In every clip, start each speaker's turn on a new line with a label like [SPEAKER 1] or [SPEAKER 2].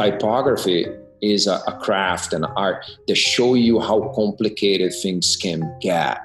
[SPEAKER 1] typography is a, a craft and art that show you how complicated things can get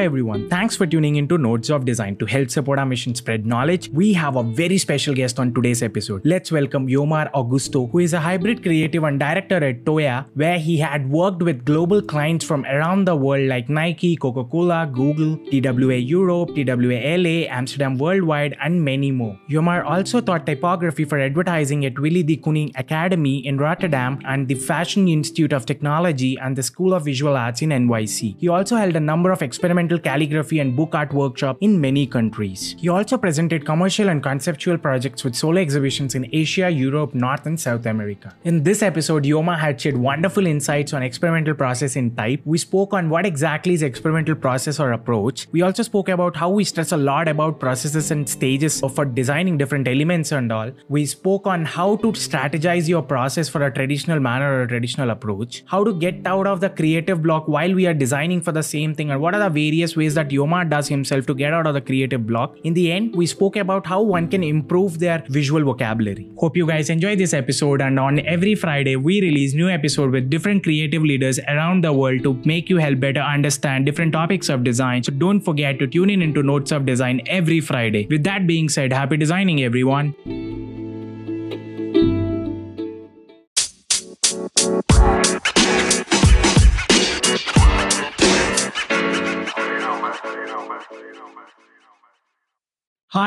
[SPEAKER 2] Hi everyone, thanks for tuning into Nodes of Design to help support our mission spread knowledge. We have a very special guest on today's episode. Let's welcome Yomar Augusto, who is a hybrid creative and director at Toya, where he had worked with global clients from around the world like Nike, Coca-Cola, Google, TWA Europe, TWA LA, Amsterdam Worldwide, and many more. Yomar also taught typography for advertising at Willem de Kooning Academy in Rotterdam and the Fashion Institute of Technology and the School of Visual Arts in NYC. He also held a number of experimental calligraphy and book art workshop in many countries. He also presented commercial and conceptual projects with solo exhibitions in Asia, Europe, North and South America. In this episode, Yomar had shared wonderful insights on experimental process in type. We spoke on what exactly is experimental process or approach. We also spoke about how we stress a lot about processes and stages for designing different elements and all. We spoke on how to strategize your process for a traditional manner or a traditional approach, how to get out of the creative block while we are designing for the same thing, and what are the various various ways that Yomar does himself to get out of the creative block. In the end, we spoke about how one can improve their visual vocabulary. Hope you guys enjoy this episode and on every Friday we release new episode with different creative leaders around the world to make you help better understand different topics of design. So don't forget to tune in into Notes of Design every Friday. With that being said, happy designing everyone.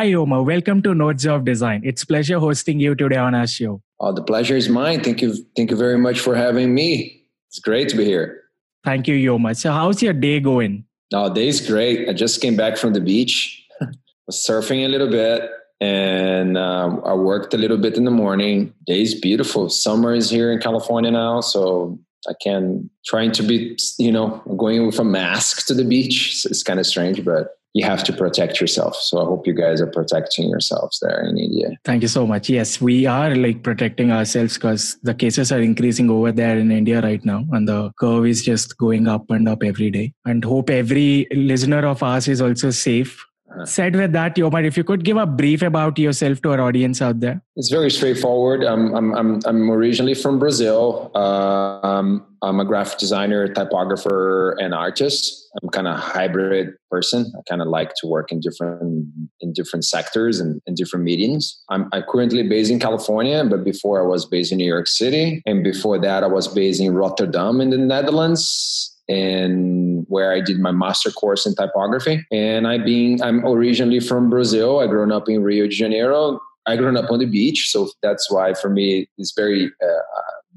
[SPEAKER 2] Hi, Yomar. Welcome to Nodes of Design. It's pleasure hosting you today on our show.
[SPEAKER 1] Oh, the pleasure is mine. Thank you. Thank you very much for having me. It's great to be here.
[SPEAKER 2] Thank you, Yomar. So, how's your day going?
[SPEAKER 1] Oh, day's great. I just came back from the beach. was surfing a little bit, and uh, I worked a little bit in the morning. Day's beautiful. Summer is here in California now, so I can trying to be, you know, going with a mask to the beach. So it's kind of strange, but you have to protect yourself. So I hope you guys are protecting yourselves there in India.
[SPEAKER 2] Thank you so much. Yes, we are like protecting ourselves because the cases are increasing over there in India right now, and the curve is just going up and up every day. And hope every listener of ours is also safe. Said with that, Yomar, if you could give a brief about yourself to our audience out there.
[SPEAKER 1] It's very straightforward. I'm, I'm, I'm, I'm originally from Brazil. Uh, um, I'm a graphic designer, typographer, and artist. I'm kind of a hybrid person. I kind of like to work in different in different sectors and in different meetings. I'm I currently based in California, but before I was based in New York City, and before that I was based in Rotterdam in the Netherlands and where I did my master course in typography. And I being I'm originally from Brazil. I grew up in Rio de Janeiro. I grew up on the beach, so that's why for me it's very uh,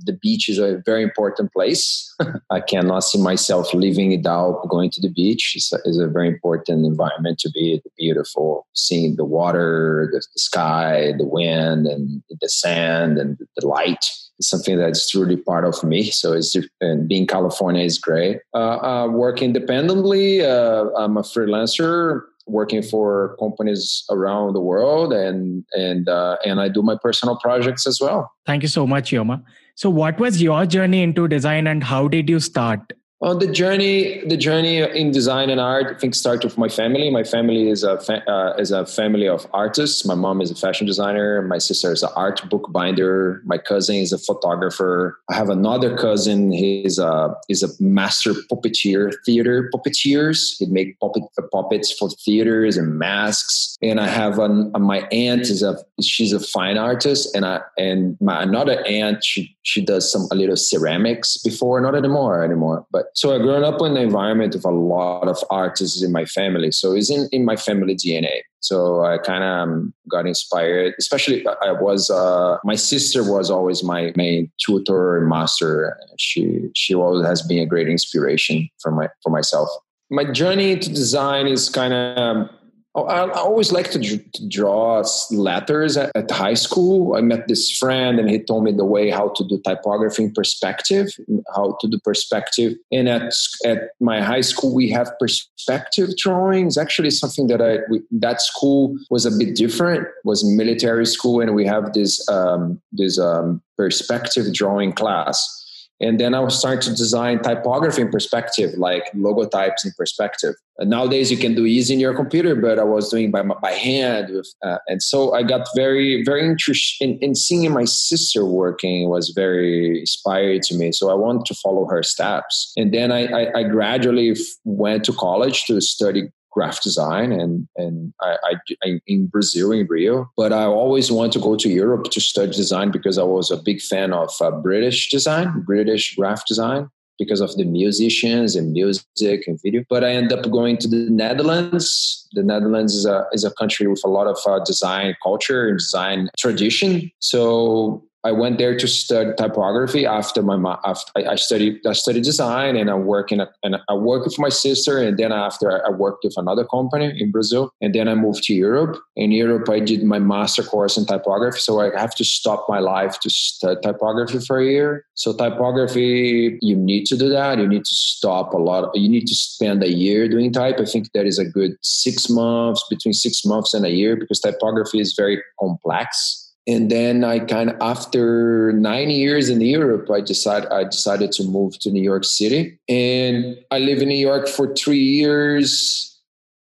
[SPEAKER 1] the beach is a very important place. I cannot see myself living without going to the beach. It's a, it's a very important environment to be. beautiful, seeing the water, the, the, sky, the wind, and the sand, and the light. It's something that's truly part of me. So it's and being California is great. Uh, uh, work independently. Uh, I'm a freelancer working for companies around the world and and uh, and I do my personal projects as well.
[SPEAKER 2] Thank you so much, Yomar. So, what was your journey into design and how did you start?
[SPEAKER 1] Well, the journey, the journey in design and art, I think started with my family. My family is a fa- uh, is a family of artists. My mom is a fashion designer. My sister is an art book binder. My cousin is a photographer. I have another cousin. He's a is a master puppeteer, theater puppeteers. He'd make puppet, puppets for theaters and masks. And I have an, my aunt is a she's a fine artist, and I and my another aunt she she does some a little ceramics before, not anymore anymore, but so I grew up in an environment of a lot of artists in my family. So it's in, in my family DNA. So I kind of um, got inspired, especially I was, uh, my sister was always my main tutor and master. She, she always has been a great inspiration for my, for myself. My journey to design is kind of Oh, I, always like to, draw letters at, at, high school. I met this friend and he told me the way how to do typography in perspective, how to do perspective. And at, at my high school, we have perspective drawings. Actually, something that I, we, that school was a bit different, was military school. And we have this, um, this um, perspective drawing class And then I was starting to design typography in perspective, like logotypes in perspective. And nowadays you can do easy in your computer, but I was doing by by hand. With, uh, and so I got very very interested in, in seeing my sister working was very inspiring to me. So I wanted to follow her steps. And then I, I, I gradually went to college to study graphic design and and I, I, in Brazil in Rio. But I always wanted to go to Europe to study design because I was a big fan of uh, British design, British graphic design because of the musicians and music and video. But I end up going to the Netherlands. The Netherlands is a is a country with a lot of uh, design culture and design tradition. So I went there to study typography after my after I studied I studied design and I work in and I work with my sister and then after I worked with another company in Brazil and then I moved to Europe. In Europe, I did my master course in typography, so I have to stop my life to study typography for a year. So typography, you need to do that. You need to stop a lot. You need to spend a year doing type. I think that is a good six months between six months and a year because typography is very complex and then I kind of after nine years in Europe, I decided I decided to move to New York City, and I live in New York for three years.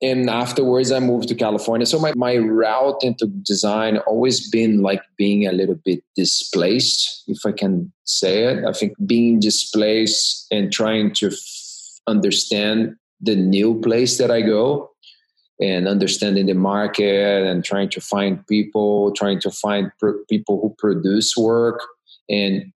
[SPEAKER 1] And afterwards, I moved to California. So my, my route into design always been like being a little bit displaced, if I can say it. I think being displaced and trying to f- understand the new place that I go and understanding the market and trying to find people, trying to find pr- people who produce work and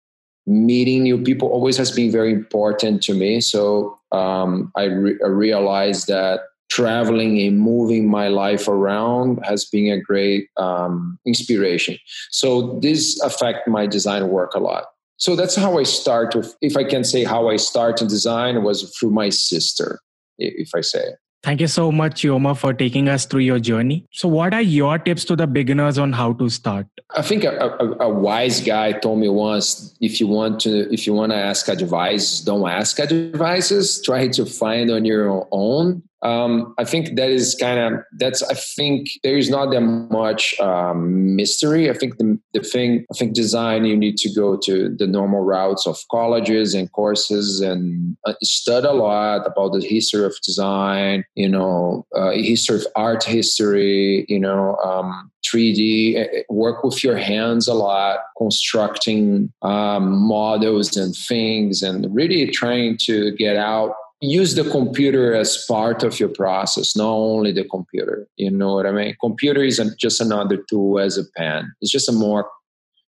[SPEAKER 1] meeting new people always has been very important to me. So um, I, re- I realized that traveling and moving my life around has been a great um, inspiration. So this affect my design work a lot. So that's how I start. With, if I can say how I start in design was through my sister, if I say it.
[SPEAKER 2] Thank you so much, Yomar, for taking us through your journey. So, what are your tips to the beginners on how to start?
[SPEAKER 1] I think a, a, a, wise guy told me once: if you want to, if you want to ask advice, don't ask advices. Try to find on your own um, I think that is kind of that's. I think there is not that much um, mystery. I think the the thing. I think design. You need to go to the normal routes of colleges and courses and uh, study a lot about the history of design. You know, uh, history of art history. You know, um, 3D. Eh, eh, work with your hands a lot, constructing um, models and things, and really trying to get out use the computer as part of your process, not only the computer. You know what I mean? Computer isn't just another tool as a pen. It's just a more,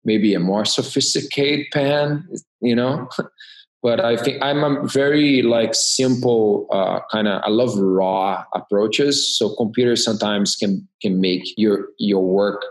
[SPEAKER 1] maybe a more sophisticated pen, you know? but I think I'm a very like simple uh, kind of. I love raw approaches. So computers sometimes can can make your your work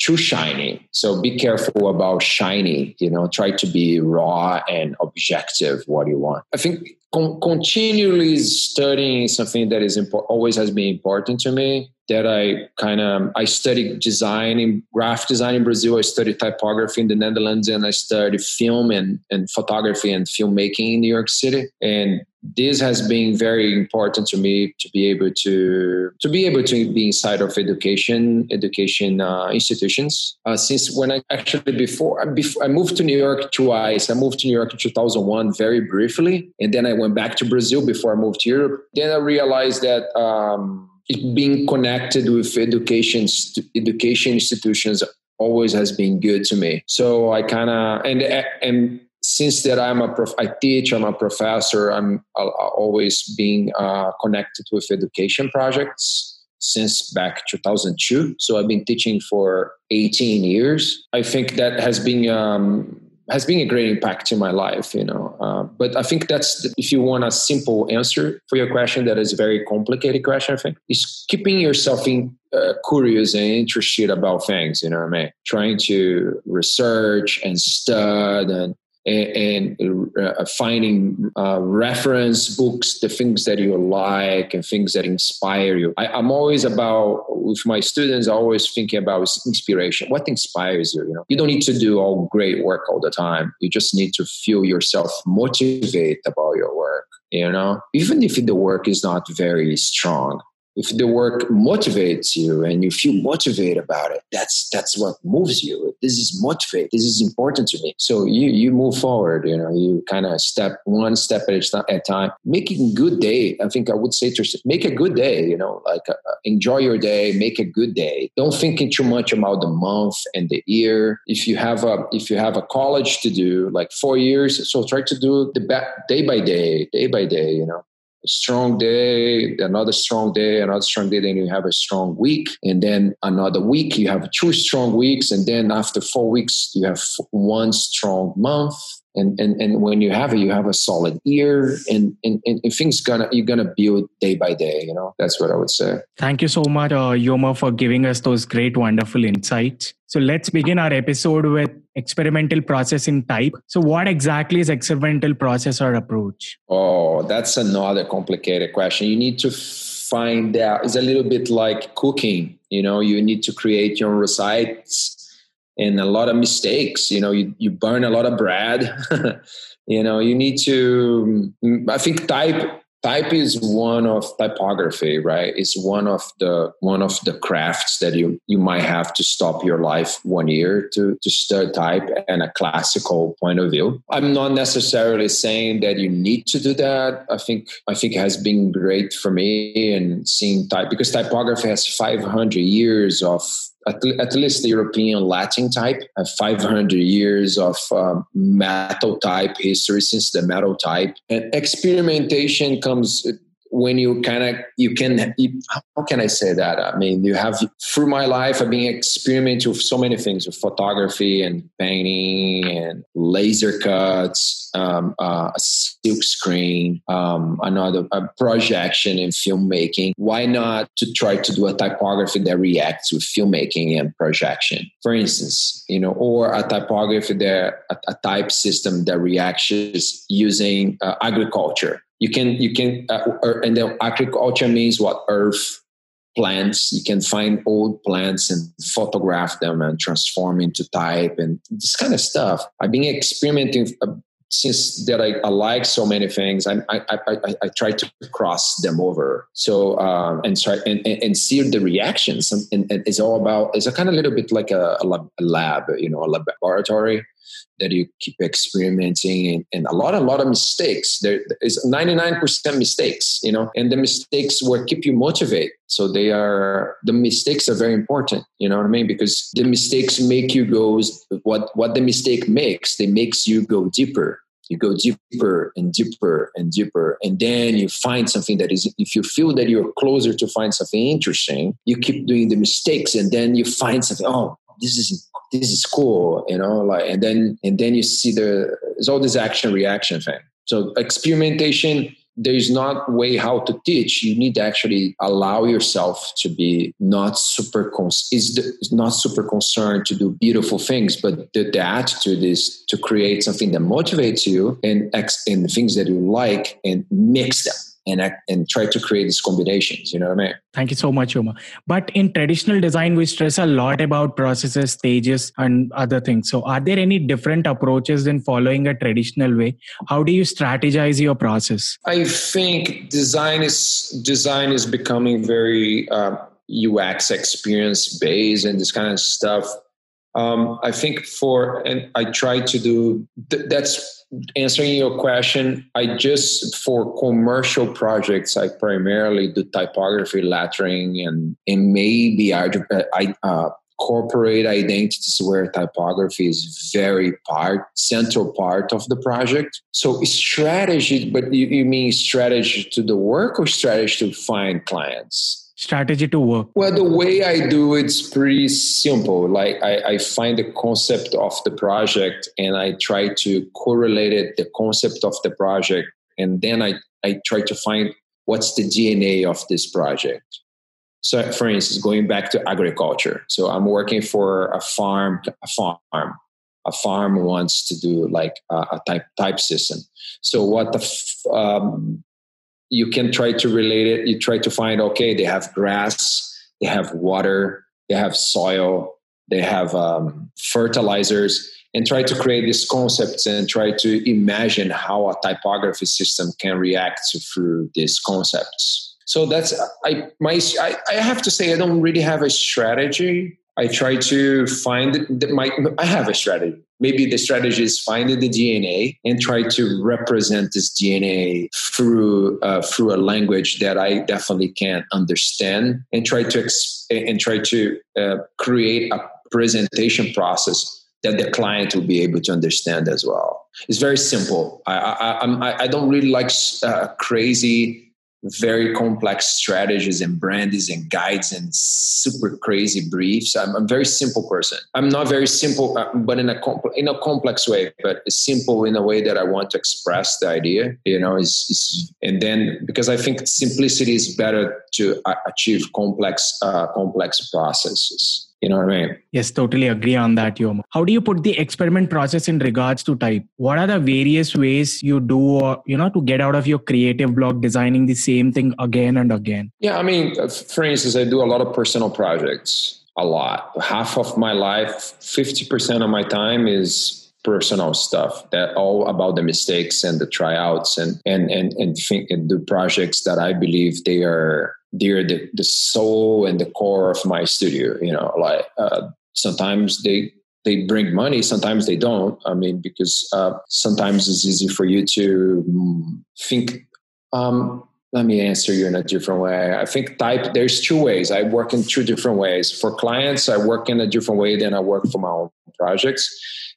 [SPEAKER 1] too shiny. So be careful about shiny, you know, try to be raw and objective what you want. I think con- continually studying something that is impo- always has been important to me that I kind of I studied design in graphic design in Brazil. I studied typography in the Netherlands, and I studied film and, and photography and filmmaking in New York City. And this has been very important to me to be able to to be able to be inside of education education uh, institutions uh, since when i actually before, before i moved to new york twice i moved to new york in 2001 very briefly and then i went back to brazil before i moved to europe then i realized that um, it being connected with education education institutions always has been good to me so i kind of and and since that I'm a prof, I teach, I'm a professor. I'm always being uh, connected with education projects since back 2002. So I've been teaching for 18 years. I think that has been um, has been a great impact in my life. You know, uh, but I think that's if you want a simple answer for your question, that is a very complicated question. I think is keeping yourself in uh, curious and interested about things. You know what I mean? Trying to research and study and and, and uh, finding uh, reference books, the things that you like and things that inspire you. I, am always about with my students. always thinking about inspiration. What inspires you? You know, you don't need to do all great work all the time. You just need to feel yourself motivate about your work. You know, even if the work is not very strong, if the work motivates you and you feel motivated about it that's that's what moves you. This is motivate this is important to me. So you you move forward you know you kind of step one step at a time. Making good day i think i would say to make a good day you know like uh, enjoy your day make a good day. Don't thinking too much about the month and the year. If you have a if you have a college to do like four years so try to do the day by day day by day you know strong day, another strong day, another strong day, then you have a strong week. And then another week, you have two strong weeks. And then after four weeks, you have one strong month. And, and, and when you have it, you have a solid ear and, and, and things gonna, you're gonna build day by day, you know, that's what I would say.
[SPEAKER 2] Thank you so much, uh, Yomar, for giving us those great, wonderful insights. So let's begin our episode with experimental processing type. So what exactly is experimental process or approach?
[SPEAKER 1] Oh, that's another complicated question. You need to find out. It's a little bit like cooking. You know, you need to create your own recipes and a lot of mistakes. You know, you, you burn a lot of bread. you know, you need to, I think type type is one of typography right it's one of the one of the crafts that you you might have to stop your life one year to to study type and a classical point of view i'm not necessarily saying that you need to do that i think i think it has been great for me and seeing type because typography has 500 years of at, at, least the European Latin type, have 500 years of um, metal type history since the metal type. And experimentation comes when you kind of you can how can i say that? I mean you have through my life i've been experimenting with so many things with photography and painting and laser cuts um, uh, a silk screen um, another a projection in filmmaking. Why not to try to do a typography that reacts with filmmaking and projection? For instance you know or a typography that a, a type system that reacts using uh, agriculture you can you can uh, and then agriculture means what? Earth plants. You can find old plants and photograph them and transform into type and this kind of stuff. I've been experimenting uh, since that I, I, like so many things I, I, I, I, try to cross them over. So um, and try and, and, and, see the reactions. And, and, it's all about it's a kind of little bit like a, a lab you know a laboratory that you keep experimenting and, and, a lot a lot of mistakes. There is 99% mistakes you know and the mistakes will keep you motivated so they are the mistakes are very important you know what i mean because the mistakes make you go what what the mistake makes they makes you go deeper you go deeper and deeper and deeper and then you find something that is if you feel that you're closer to find something interesting you keep doing the mistakes and then you find something oh this is this is cool, you know, like, and then, and then you see the, there's all this action reaction thing. So experimentation, there's not way how to teach. You need to actually allow yourself to be not super, cons- is, is not super concerned to do beautiful things, but the, the attitude is to create something that motivates you and, ex- and things that you like and mix them and and try to create these combinations you know what i mean?
[SPEAKER 2] Thank you so much Yomar. but in traditional design we stress a lot about processes stages and other things. So are there any different approaches than following a traditional way? How do you strategize your process?
[SPEAKER 1] I think design is design is becoming very uh, ux experience based and this kind of stuff. Um, i think for and i try to do th- that's answering your question, I just for commercial projects, I primarily do typography, lettering, and and maybe I, uh, corporate identities where typography is very part central part of the project. So strategy but you, you mean strategy to the work or strategy to find clients
[SPEAKER 2] strategy to work?
[SPEAKER 1] Well, the way I do it's pretty simple. Like I, I, find the concept of the project and I try to correlate it, the concept of the project, and then I, I try to find what's the DNA of this project. So, for instance, going back to agriculture. So I'm working for a farm, a farm. A farm wants to do like a, a type type system. So what the um, you can try to relate it. You try to find, okay, they have grass, they have water, they have soil, they have um, fertilizers, and try to create these concepts and try to imagine how a typography system can react through these concepts. So that's I my I, I have to say I don't really have a strategy. I try to find that my I have a strategy. Maybe the strategy is finding the DNA and try to represent this DNA through uh, through a language that I definitely can understand and try to and try to uh, create a presentation process that the client will be able to understand as well. It's very simple. I I, I, I don't really like uh, crazy very complex strategies and brands and guides and super crazy briefs. I'm, a very simple person. I'm not very simple, uh, but in a in a complex way. But simple in a way that I want to express the idea. You know, is, is and then because I think simplicity is better to uh, achieve complex uh, complex processes. You know what I mean?
[SPEAKER 2] Yes, totally agree on that, Yomar. How do you put the experiment process in regards to type? What are the various ways you do, or, you know, to get out of your creative block designing the same thing again and again?
[SPEAKER 1] Yeah, I mean, uh, for instance, I do a lot of personal projects. A lot. Half of my life, 50% of my time is personal stuff that all about the mistakes and the tryouts and and and and, think, and the projects that I believe they are they're the, the soul and the core of my studio you know like uh, sometimes they they bring money sometimes they don't. I mean because uh, sometimes it's easy for you to mm, think um, let me answer you in a different way. I think type there's two ways. I work in two different ways. For clients i work in a different way than i work for my own projects.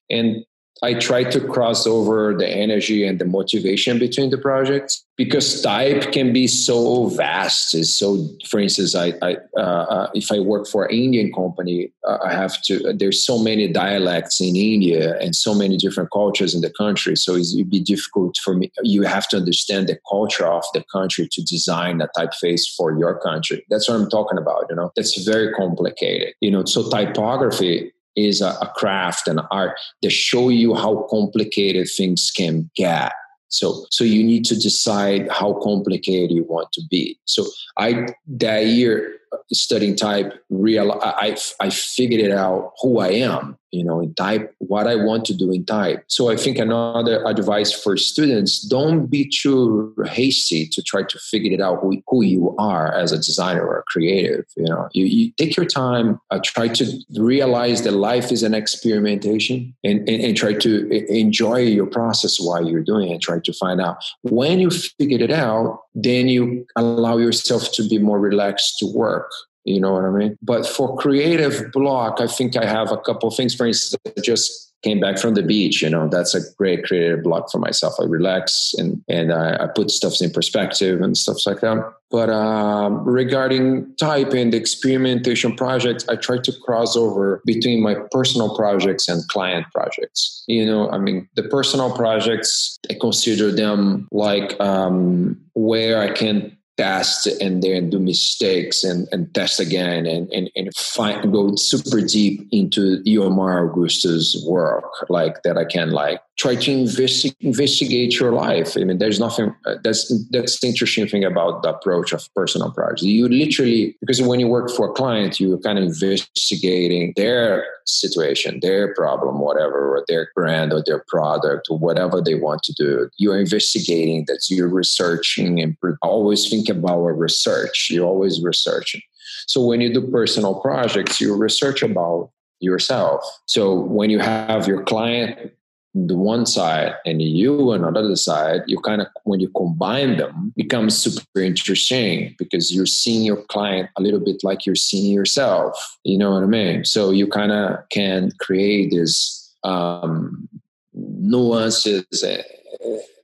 [SPEAKER 1] And I try to cross over the energy and the motivation between the projects because type can be so vast. so, for instance, I, I uh, uh, if I work for an Indian company, uh, I have to. There's so many dialects in India and so many different cultures in the country. So it'd be difficult for me. You have to understand the culture of the country to design a typeface for your country. That's what I'm talking about. You know, that's very complicated. You know, so typography is a, a craft and art that show you how complicated things can get. So so you need to decide how complicated you want to be. So i that year studying type real I, I figured it out who i am you know in type what i want to do in type. So i think another advice for students don't be too hasty to try to figure it out who, who you are as a designer or a creative you know. You, you take your time uh, try to realize that life is an experimentation and, and, and try to enjoy your process while you're doing it try to find out. When you figured it out then you allow yourself to be more relaxed to work you know what I mean? But for creative block, I think I have a couple of things. For instance, I just came back from the beach. You know, that's a great creative block for myself. I relax and and I, I put stuff in perspective and stuff like that. But um, regarding type and experimentation projects, I try to cross over between my personal projects and client projects. You know, I mean, the personal projects, I consider them like um, where I can test and then do mistakes and, and test again and, and, and find go super deep into Yomar Augusto's work like that I can like try to investi- investigate your life. I mean, there's nothing uh, that's that's the interesting thing about the approach of personal projects. You literally because when you work for a client, you're kind of investigating their situation, their problem, whatever, or their brand or their product or whatever they want to do. You're investigating that. You're researching and always think about research. You're always researching. So when you do personal projects, you research about yourself. So when you have your client the one side and you on the other side, you kind of when you combine them becomes super interesting because you're seeing your client a little bit like you're seeing yourself. You know what I mean? So you kind of can create this um, nuances. Uh,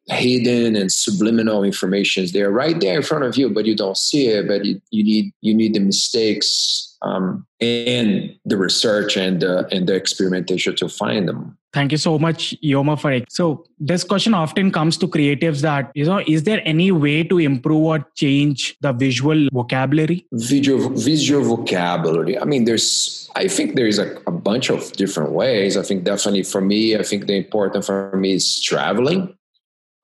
[SPEAKER 1] hidden and subliminal informations they're right there in front of you but you don't see it but you, you need you need the mistakes um, and the research and uh, and the experimentation to find them
[SPEAKER 2] Thank you so much, Yomar, for it. So this question often comes to creatives that, you know, is there any way to improve or change the visual vocabulary?
[SPEAKER 1] Visual, visual vocabulary. I mean, there's, I think there is a, a bunch of different ways. I think definitely for me, I think the important for me is traveling.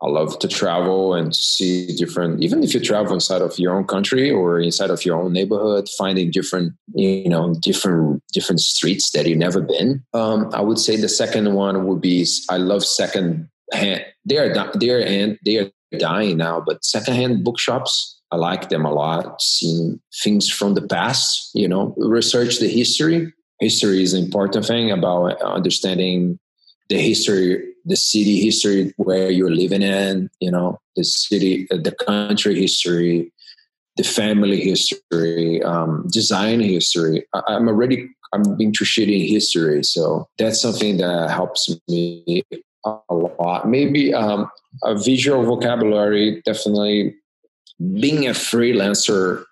[SPEAKER 1] I love to travel and to see different, even if you travel inside of your own country or inside of your own neighborhood, finding different, you know, different different streets that you've never been. Um, I would say the second one would be I love second hand. They are they are and they are dying now, but secondhand bookshops I like them a lot. Seeing things from the past, you know, research the history. History is an important thing about understanding the history, the city history where you're living in, you know, the city, the country history, the family history, um, design history. I, am already I'm interested in history, so that's something that helps me a lot. Maybe um, a visual vocabulary, definitely. Being a freelancer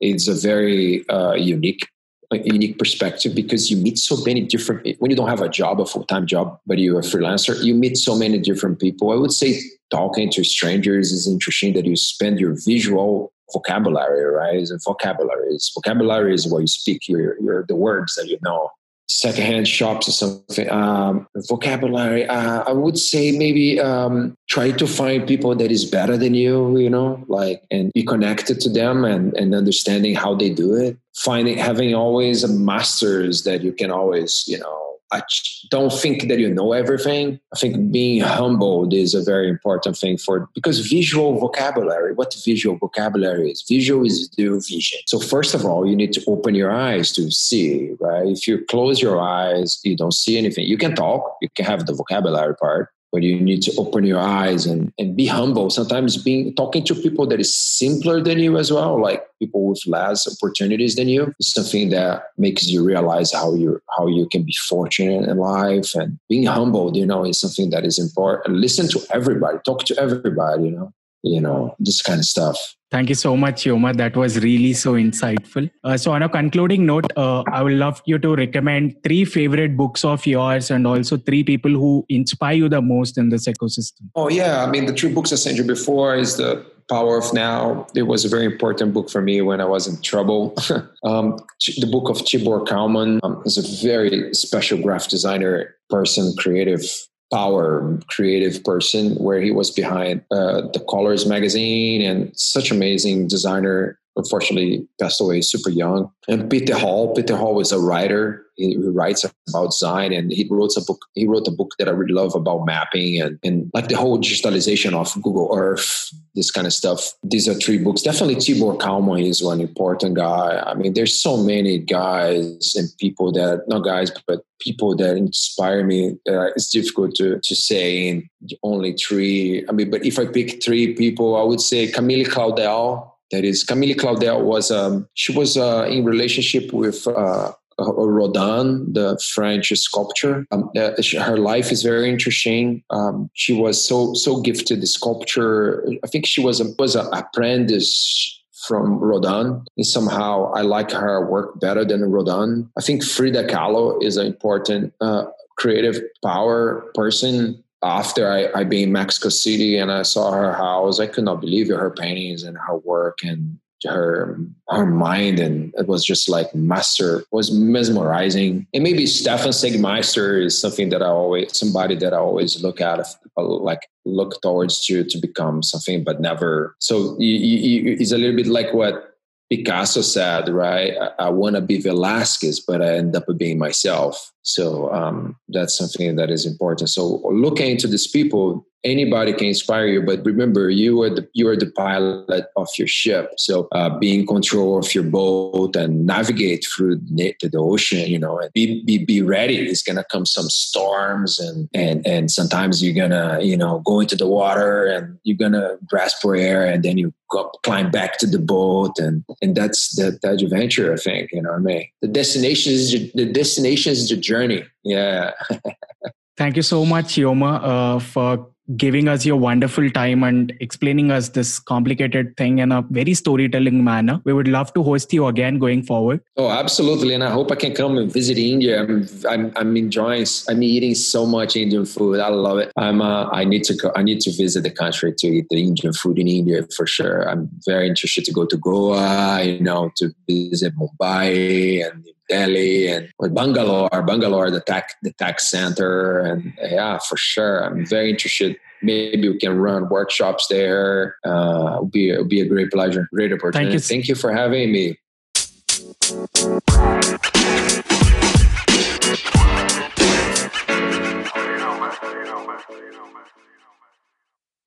[SPEAKER 1] is a very uh, unique a unique perspective because you meet so many different when you don't have a job a full-time job but you're a freelancer you meet so many different people i would say talking to strangers is interesting that you spend your visual vocabulary, right? Is vocabulary. is vocabulary is what you speak, your, your the words that you know. Secondhand shops or something. Um, vocabulary. Uh, I would say maybe um, try to find people that is better than you. You know, like and be connected to them and and understanding how they do it. Finding having always a masters that you can always you know I don't think that you know everything. I think being humbled is a very important thing for because visual vocabulary. What visual vocabulary is? Visual is do vision. So first of all, you need to open your eyes to see. Right? If you close your eyes, you don't see anything. You can talk. You can have the vocabulary part, but you need to open your eyes and, and be humble. Sometimes being talking to people that is simpler than you as well like people with less opportunities than you is something that makes you realize how you how you can be fortunate in life. And being humble you know is something that is important. Listen to everybody talk to everybody you know you know this kind of stuff
[SPEAKER 2] Thank you so much, Yomar. That was really so insightful. Uh, so, on a concluding note, uh, I would love you to recommend three favorite books of yours and also three people who inspire you the most in this ecosystem.
[SPEAKER 1] Oh, yeah. I mean, the three books I sent you before is The Power of Now. It was a very important book for me when I was in trouble. um, the book of Tibor Kalman um, is a very special graphic designer person, creative power creative person where he was behind uh, the colors magazine and such amazing designer unfortunately passed away super young. And peter hall peter hall was a writer. He writes about design and he wrote a book he wrote a book that i really love about mapping and, and like the whole digitalization of google earth this kind of stuff. These are three books. Definitely tibor kalman is one important guy. I mean there's so many guys and people that not guys but people that inspire me uh, it's difficult to, to say only three i mean but if i pick three people i would say camille claudel that is camille claudel was um, she was uh, in relationship with uh, uh, Rodin, the French sculptor. Um, uh, her life is very interesting. Um, she was so so gifted the sculpture. I think she was a, was an apprentice from Rodin. And somehow I like her work better than Rodin. I think Frida Kahlo is an important uh, creative power person. After I, I been in Mexico City and I saw her house, I could not believe her paintings and her work and her her mind and it was just like master was mesmerizing and maybe Stefan Sagmeister is something that I always somebody that I always look at like look towards to to become something but never so it's a little bit like what Picasso said, right? I, I want to be Velasquez, but I end up being myself. So um, that's something that is important. So looking into these people, anybody can inspire you but remember you are the you are the pilot of your ship. So uh, be in control of your boat and navigate through the, the ocean you know and be, be be ready. It's gonna come some storms and and and sometimes you're gonna you know go into the water and you're gonna grasp for air and then you go, climb back to the boat. And and that's the, the adventure i think you know what i mean? The destination is the destination is the journey yeah
[SPEAKER 2] Thank you so much, Yomar, uh, for giving us your wonderful time and explaining us this complicated thing in a very storytelling manner. We would love to host you again going forward.
[SPEAKER 1] Oh, absolutely. And I hope I can come and visit India. I'm, I'm, I'm enjoying, I'm eating so much Indian food. I love it. I'm, uh, I need to go, I need to visit the country to eat the Indian food in India for sure. I'm very interested to go to Goa, you know, to visit Mumbai and Delhi and Bangalore, Bangalore, the tech, the tech center. And yeah, for sure. I'm very interested maybe we can run workshops there. Uh, it'll be it'll be a great pleasure, great opportunity. Thank you, Thank you for having me.